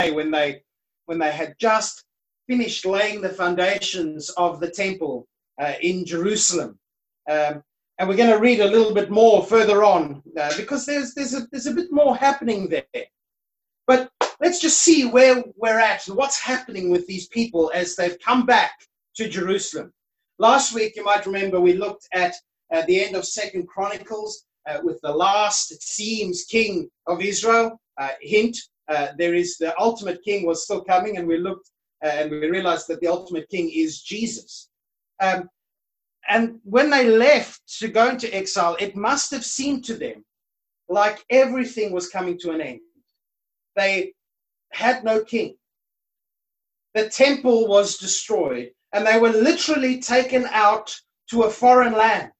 day when they when they had just finished laying the foundations of the temple uh, in Jerusalem. Um, and we're going to read a little bit more further on uh, because there's there's a, there's a bit more happening there. But let's just see where we're at and what's happening with these people as they've come back to Jerusalem. Last week, you might remember, we looked at uh, the end of Second Chronicles uh, with the last, it seems, king of Israel. Uh, hint: uh, there is the ultimate king was still coming, and we looked uh, and we realized that the ultimate king is Jesus. Um, and when they left to go into exile, it must have seemed to them like everything was coming to an end. They had no king. The temple was destroyed, and they were literally taken out to a foreign land.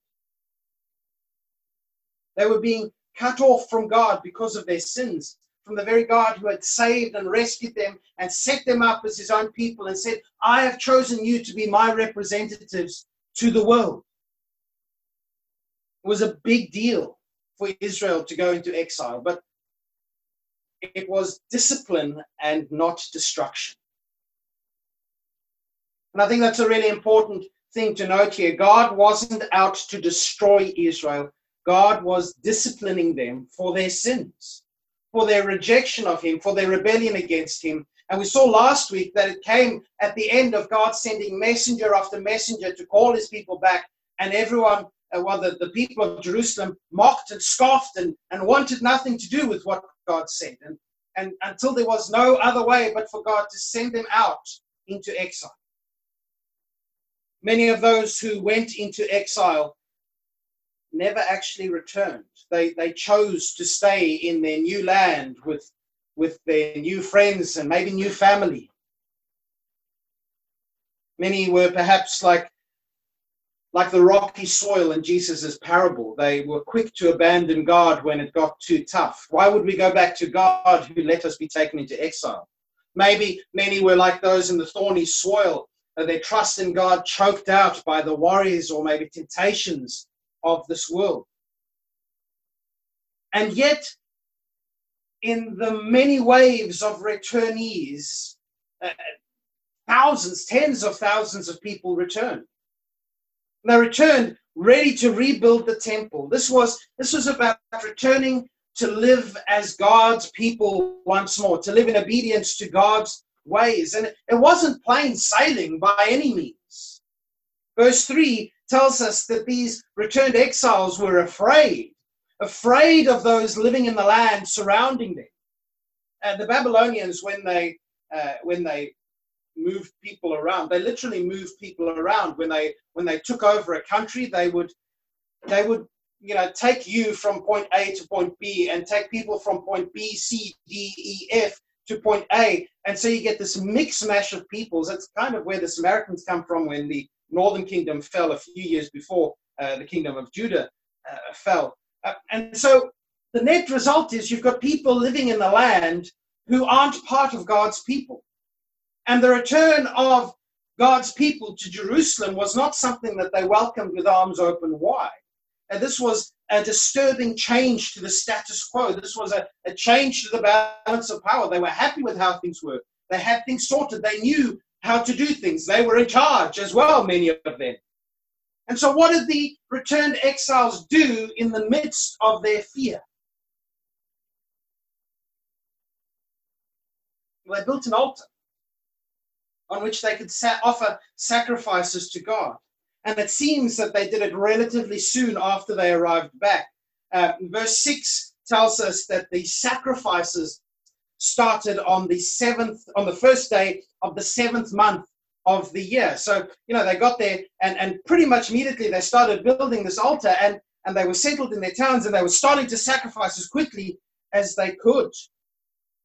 They were being cut off from God because of their sins, from the very God who had saved and rescued them and set them up as his own people and said, I have chosen you to be my representatives to the world. It was a big deal for Israel to go into exile, but it was discipline and not destruction. And I think that's a really important thing to note here. God wasn't out to destroy Israel, God was disciplining them for their sins, for their rejection of Him, for their rebellion against Him. And we saw last week that it came at the end of God sending messenger after messenger to call His people back, and everyone uh, well, the, the people of Jerusalem mocked and scoffed and, and wanted nothing to do with what God said. And, and until there was no other way but for God to send them out into exile. Many of those who went into exile never actually returned. They, they chose to stay in their new land with, with their new friends and maybe new family. Many were perhaps like like the rocky soil in Jesus' parable. They were quick to abandon God when it got too tough. Why would we go back to God who let us be taken into exile? Maybe many were like those in the thorny soil, their trust in God choked out by the worries or maybe temptations of this world. And yet, in the many waves of returnees, uh, thousands, tens of thousands of people returned. They returned ready to rebuild the temple. This was, this was about returning to live as God's people once more, to live in obedience to God's ways. And it wasn't plain sailing by any means. Verse 3 tells us that these returned exiles were afraid, afraid of those living in the land surrounding them. And the Babylonians, when they uh, when they moved people around. They literally moved people around when they when they took over a country. They would they would you know take you from point A to point B and take people from point B, C, D, E, F to point A, and so you get this mix mash of peoples. That's kind of where the Samaritans come from when the northern kingdom fell a few years before uh, the kingdom of Judah uh, fell. Uh, and so the net result is you've got people living in the land who aren't part of God's people. And the return of God's people to Jerusalem was not something that they welcomed with arms open wide. And this was a disturbing change to the status quo. This was a, a change to the balance of power. They were happy with how things were. They had things sorted. They knew how to do things. They were in charge as well, many of them. And so, what did the returned exiles do in the midst of their fear? They built an altar on which they could sa- offer sacrifices to God. And it seems that they did it relatively soon after they arrived back. Uh, verse 6 tells us that the sacrifices started on the seventh, on the first day of the seventh month of the year. So, you know, they got there and, and pretty much immediately they started building this altar and, and they were settled in their towns and they were starting to sacrifice as quickly as they could.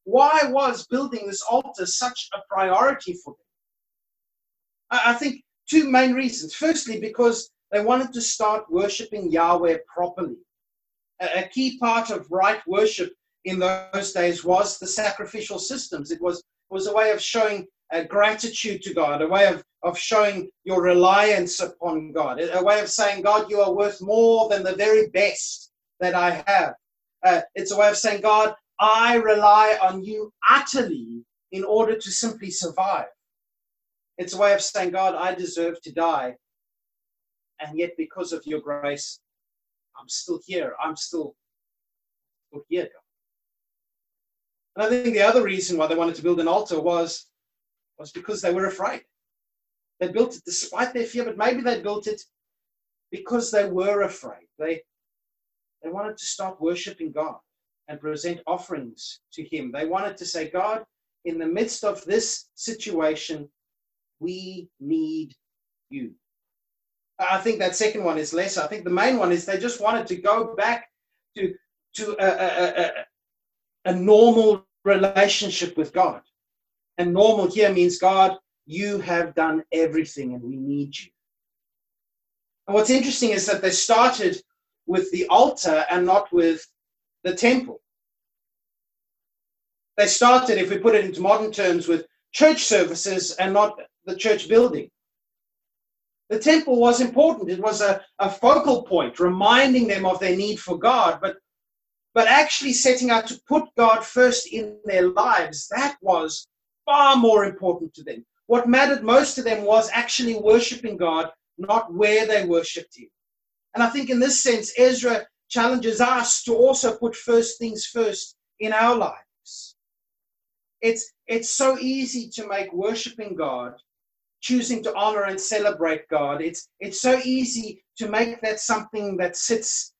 Why was building this altar such a priority for them? I think two main reasons. Firstly, because they wanted to start worshiping Yahweh properly. A, key part of right worship in those days was the sacrificial systems. It was, was a way of showing uh, gratitude to God, a way of, of showing your reliance upon God, a way of saying, God, you are worth more than the very best that I have. Uh, it's a way of saying, God, I rely on you utterly in order to simply survive. It's a way of saying, God, I deserve to die. And yet, because of your grace, I'm still here. I'm still, still here, God. And I think the other reason why they wanted to build an altar was, was because they were afraid. They built it despite their fear, but maybe they built it because they were afraid. They, they wanted to start worshiping God and present offerings to Him. They wanted to say, God, in the midst of this situation, we need you. I think that second one is less. I think the main one is they just wanted to go back to, to a, a, a normal relationship with God. And normal here means, God, you have done everything and we need you. And what's interesting is that they started with the altar and not with the temple. They started, if we put it into modern terms, with church services and not the church building. The temple was important. It was a, a focal point, reminding them of their need for God, but, but actually setting out to put God first in their lives, that was far more important to them. What mattered most to them was actually worshiping God, not where they worshiped Him. And I think in this sense, Ezra challenges us to also put first things first in our lives. It's, it's so easy to make worshiping God, choosing to honor and celebrate God. It's, it's so easy to make that something that sits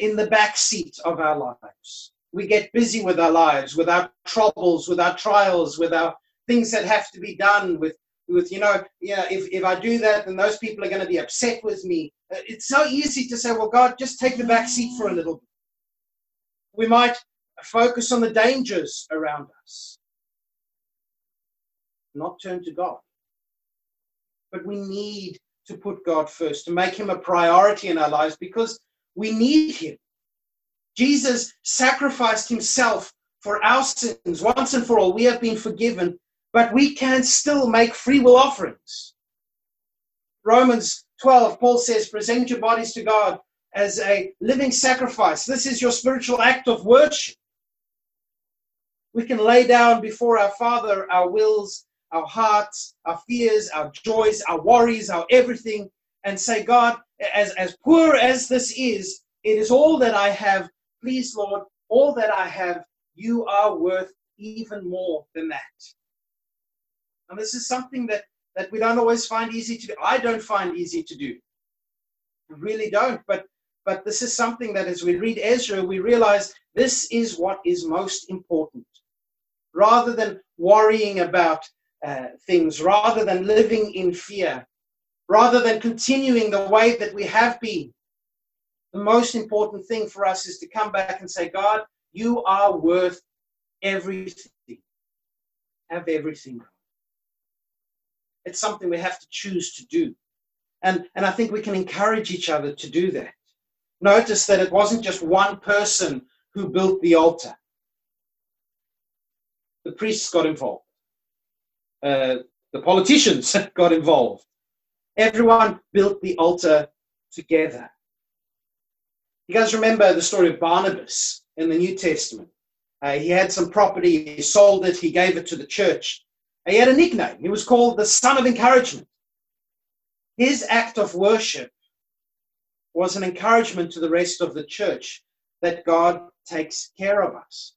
in the back seat of our lives. We get busy with our lives, with our troubles, with our trials, with our things that have to be done, with with you know yeah if, if i do that then those people are going to be upset with me. Uh, it's so easy to say well god just take the back seat for a little bit. We might focus on the dangers around us. Not turn to god. But we need to put god first to make him a priority in our lives because we need him jesus sacrificed himself for our sins once and for all we have been forgiven but we can still make free will offerings. Romans 12, Paul says, present your bodies to God as a living sacrifice. This is your spiritual act of worship. We can lay down before our Father our wills, our hearts, our fears, our joys, our worries, our everything, and say, God, as, as poor as this is, it is all that I have. Please, Lord, all that I have, you are worth even more than that. And this is something that, that we don't always find easy to do. I don't find easy to do. I really don't. But but this is something that as we read Ezra, we realize this is what is most important. Rather than worrying about uh, things, rather than living in fear, rather than continuing the way that we have been, the most important thing for us is to come back and say, God, you are worth everything. Have everything. It's something we have to choose to do. And, and I think we can encourage each other to do that. Notice that it wasn't just one person who built the altar. The priests got involved. Uh, the politicians got involved. Everyone built the altar together. You guys remember the story of Barnabas in the New Testament? Uh, he had some property, he sold it, he gave it to the church. He had a nickname. He was called the Son of Encouragement. His act of worship was an encouragement to the rest of the church that God takes care of us.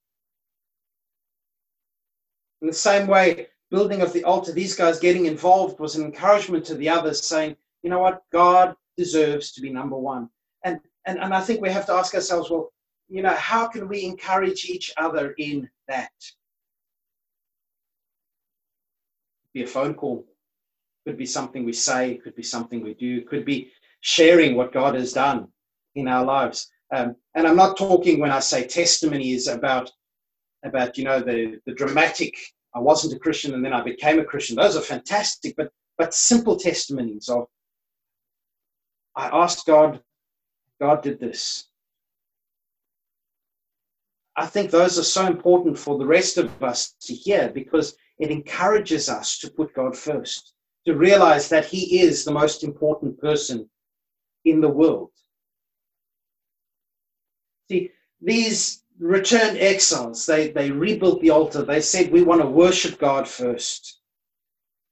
In the same way, building of the altar, these guys getting involved was an encouragement to the others, saying, you know what, God deserves to be number one. And, and, and I think we have to ask ourselves, well, you know, how can we encourage each other in that? be a phone call, could be something we say, could be something we do, could be sharing what God has done in our lives. Um, and I'm not talking when I say testimony is about about you know the the dramatic. I wasn't a Christian and then I became a Christian. Those are fantastic, but but simple testimonies of I asked God, God did this. I think those are so important for the rest of us to hear because it encourages us to put God first, to realize that He is the most important person in the world. See, these, returned exiles, they, they rebuilt the altar. They said, We want to worship God first.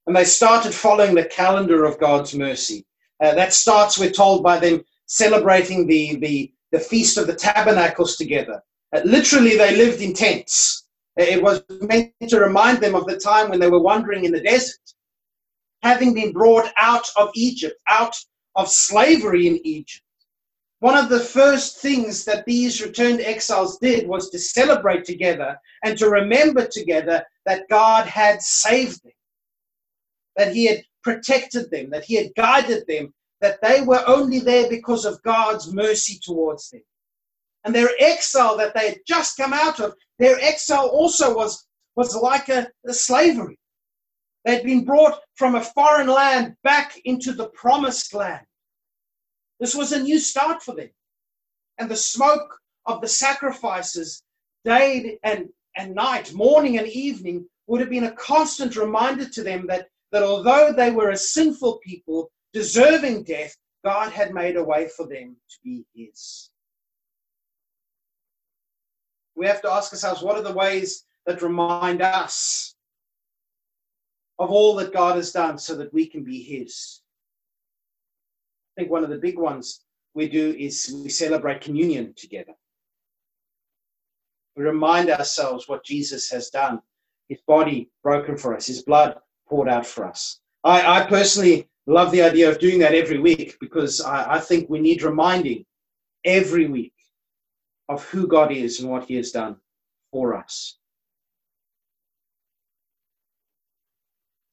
And they started following the calendar of God's mercy. Uh, that starts, we're told, by them celebrating the, the, the Feast of the Tabernacles together. Uh, literally, they lived in tents. It was meant to remind them of the time when they were wandering in the desert, having been brought out of Egypt, out of slavery in Egypt. One of the first things that these returned exiles did was to celebrate together and to remember together that God had saved them, that He had protected them, that He had guided them, that they were only there because of God's mercy towards them. And their exile that they had just come out of, their exile also was, was like a, a slavery. They'd been brought from a foreign land back into the promised land. This was a new start for them. And the smoke of the sacrifices, day and, and night, morning and evening, would have been a constant reminder to them that, that although they were a sinful people, deserving death, God had made a way for them to be His. We have to ask ourselves what are the ways that remind us of all that God has done so that we can be His? I think one of the big ones we do is we celebrate communion together. We remind ourselves what Jesus has done his body broken for us, his blood poured out for us. I, I personally love the idea of doing that every week because I, I think we need reminding every week of who God is and what he has done for us.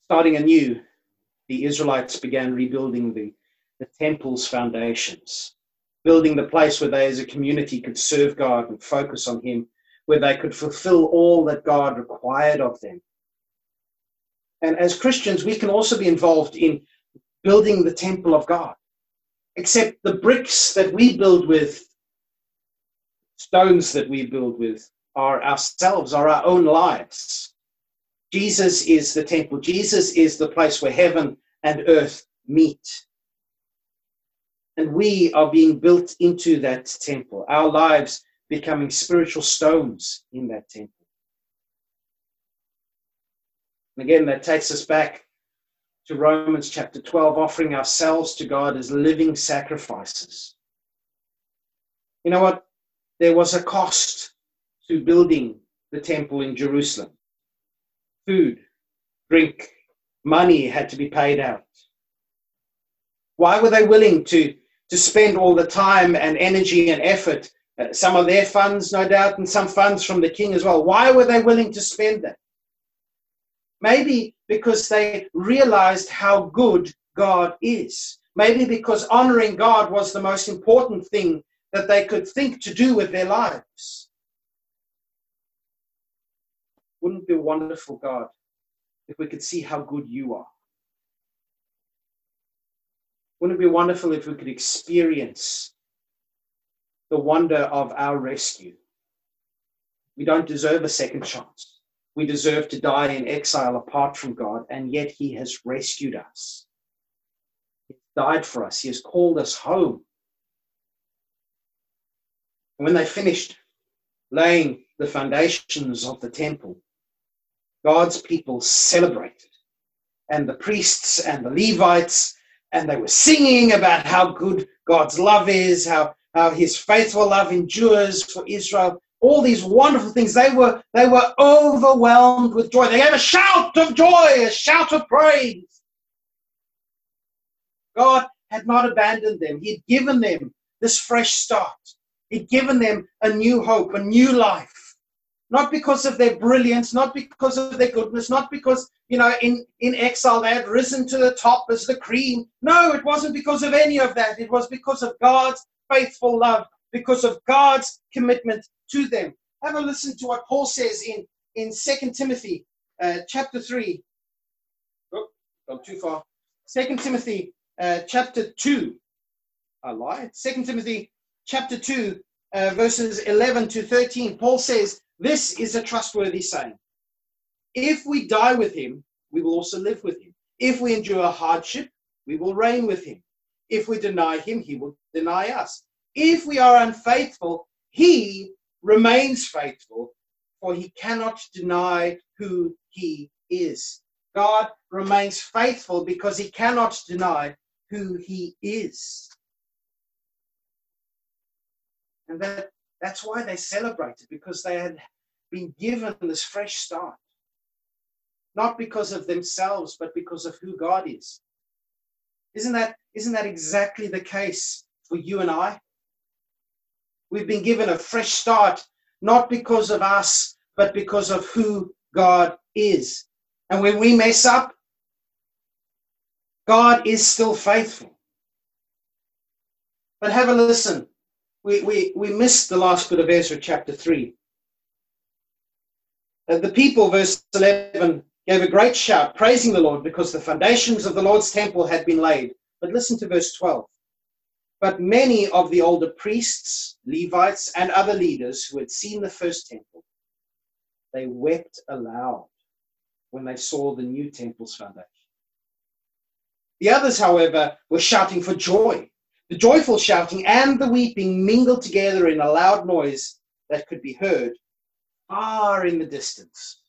Starting anew, the Israelites began rebuilding the the temple's foundations, building the place where they as a community could serve God and focus on Him, where they could fulfill all that God required of them. And as Christians, we can also be involved in building the temple of God. Except the bricks that we build with, stones that we build with, are ourselves, are our own lives. Jesus is the temple. Jesus is the place where heaven and earth meet. And we are being built into that temple, our lives becoming spiritual stones in that temple. And again, that takes us back to Romans chapter 12, offering ourselves to God as living sacrifices. You know what? There was a cost to building the temple in Jerusalem. Food, drink, money had to be paid out. Why were they willing to to spend all the time and energy and effort, uh, some of their funds, no doubt, and some funds from the king as well. Why were they willing to spend that? Maybe because they realized how good God is. Maybe because honoring God was the most important thing that they could think to do with their lives. Wouldn't it be wonderful, God, if we could see how good you are? Wouldn't it be wonderful if we could experience the wonder of our rescue? We don't deserve a second chance. We deserve to die in exile apart from God, and yet He has rescued us. He died for us. He has called us home. And when they finished laying the foundations of the temple, God's people celebrated. And the priests and the Levites and they were singing about how good God's love is, how, how his faithful love endures for Israel, all these wonderful things. They were, they were overwhelmed with joy. They gave a shout of joy, a shout of praise. God had not abandoned them. He had given them this fresh start. He'd given them a new hope, a new life not because of their brilliance, not because of their goodness, not because, you know, in, in exile they had risen to the top as the cream. No, it wasn't because of any of that. It was because of God's faithful love, because of God's commitment to them. Have a listen to what Paul says in, in 2 Timothy uh, chapter 3. Oh, too far. 2 Timothy uh, chapter 2. I lied. 2 Timothy chapter 2, uh, verses 11 to 13. Paul says, this is a trustworthy saying. If we die with him, we will also live with him. If we endure hardship, we will reign with him. If we deny him, he will deny us. If we are unfaithful, he remains faithful, for he cannot deny who he is. God remains faithful because he cannot deny who he is. And that, that's why they celebrated, because they had been given this fresh start. Not because of themselves, but because of who God is. Isn't that, isn't that exactly the case for you and I? We've been given a fresh start, not because of us, but because of who God is. And when we mess up, God is still faithful. But have a listen. We, we, we missed the last bit of Ezra chapter 3. Uh, the people, verse 11, gave a great shout, praising the Lord because the foundations of the Lord's temple had been laid. But listen to verse 12. But many of the older priests, Levites, and other leaders who had seen the first temple, they wept aloud when they saw the new temple's foundation. The others, however, were shouting for joy. The joyful shouting and the weeping mingled together in a loud noise that could be heard far in the distance.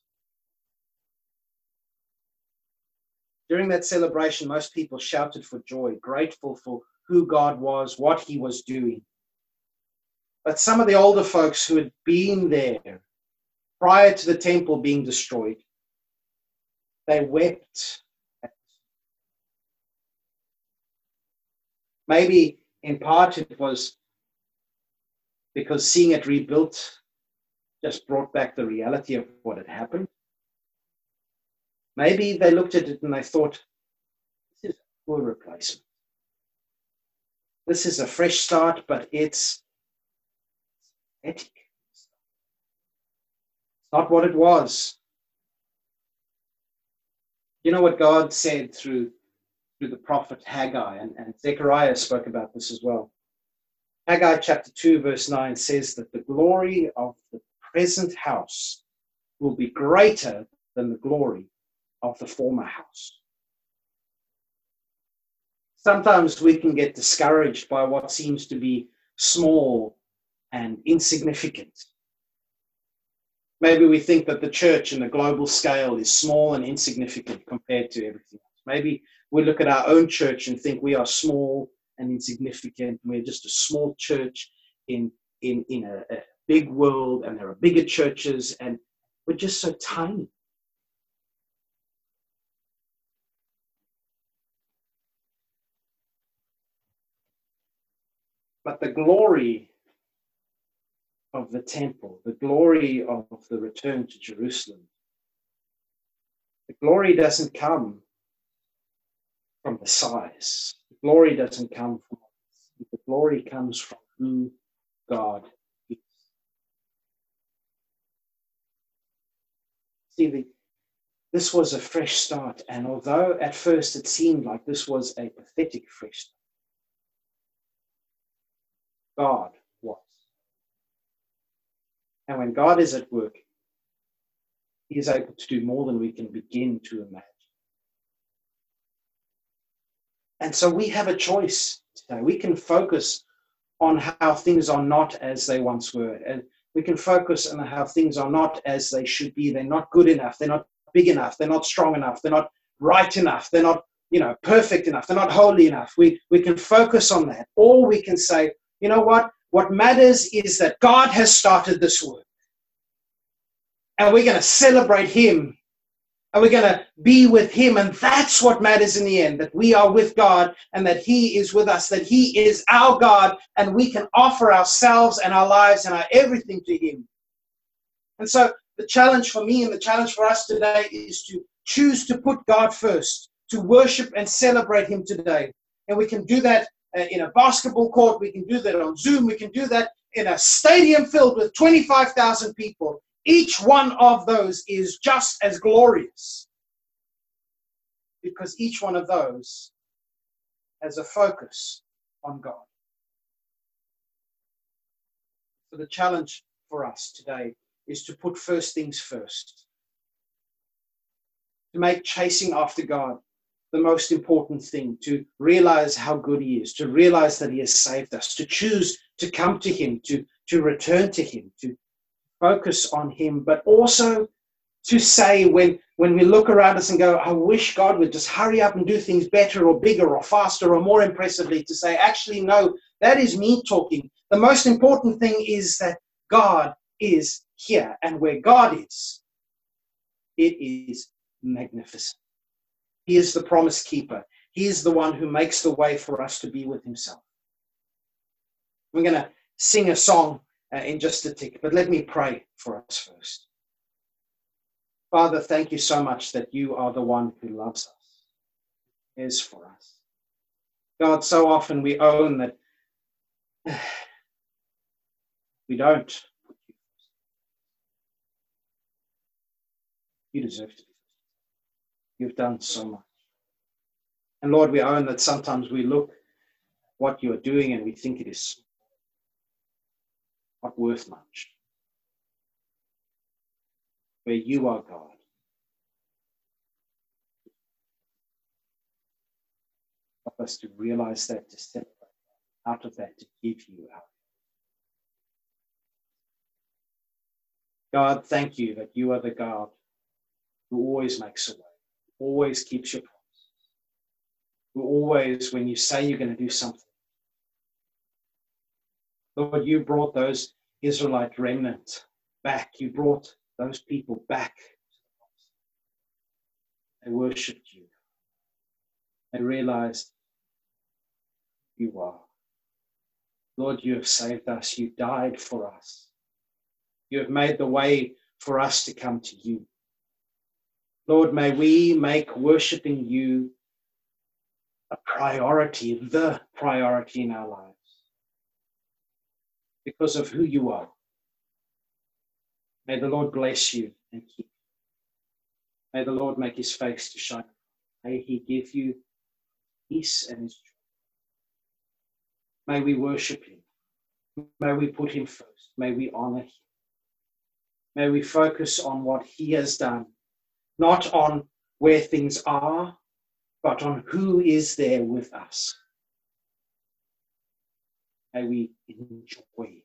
During that celebration, most people shouted for joy, grateful for who God was, what he was doing. But some of the older folks who had been there prior to the temple being destroyed they wept. Maybe in part it was because seeing it rebuilt just brought back the reality of what had happened. Maybe they looked at it and they thought, this is a poor replacement. This is a fresh start, but it's pathetic. It's not what it was. You know what God said through through the prophet Haggai, and, and Zechariah spoke about this as well. Haggai chapter 2, verse 9 says that the glory of the present house will be greater than the glory of the former house. Sometimes we can get discouraged by what seems to be small and insignificant. Maybe we think that the church in the global scale is small and insignificant compared to everything else. Maybe we look at our own church and think we are small and insignificant. We're just a small church in, in, in a, a big world, and there are bigger churches, and we're just so tiny. But the glory of the temple, the glory of the return to Jerusalem. The glory doesn't come from the size. The glory doesn't come from us. the glory comes from who God is. See, the, this was a fresh start, and although at first it seemed like this was a pathetic fresh start, God was. and when God is at work, He is able to do more than we can begin to imagine. And so we have a choice today. We can focus on how things are not as they once were. And we can focus on how things are not as they should be. They're not good enough. They're not big enough. They're not strong enough. They're not right enough. They're not, you know, perfect enough. They're not holy enough. We, we can focus on that. Or we can say, you know what? What matters is that God has started this work. And we're going to celebrate Him. And we're going to be with Him. And that's what matters in the end that we are with God and that He is with us, that He is our God, and we can offer ourselves and our lives and our everything to Him. And so the challenge for me and the challenge for us today is to choose to put God first, to worship and celebrate Him today. And we can do that uh, in a basketball court. We can do that on Zoom. We can do that in a stadium filled with 25,000 people. Each one of those is just as glorious because each one of those has a focus on God. So, the challenge for us today is to put first things first, to make chasing after God the most important thing, to realize how good He is, to realize that He has saved us, to choose to come to Him, to, to return to Him, to, focus on Him, but also to say when, when we look around us and go, I wish God would just hurry up and do things better or bigger or faster or more impressively, to say, actually, no, that is me talking. The most important thing is that God is here, and where God is, it is magnificent. He is the promise keeper. He is the one who makes the way for us to be with Himself. We're going to sing a song uh, in just a tick, but let me pray for us first. Father, thank you so much that you are the one who loves us, is for us. God, so often we own that we don't. You deserve to be. You've done so much. And Lord, we own that sometimes we look what you are doing and we think it is not worth much. Where you are God. Help us to realize that, to step out of that, to give you out. God, thank you that you are the God who always makes a way, always keeps your promises, who always, when you say you're going to do something, Lord, you brought those Israelite remnant back. You brought those people back. They worshipped you. They realized you are. Lord, you have saved us. You died for us. You have made the way for us to come to you. Lord, may we make worshiping you a priority, the priority in our lives because of who you are. May the Lord bless you and keep you. May the Lord make his face to shine. May he give you peace and his joy. May we worship him. May we put him first. May we honor him. May we focus on what he has done, not on where things are, but on who is there with us. May we enjoy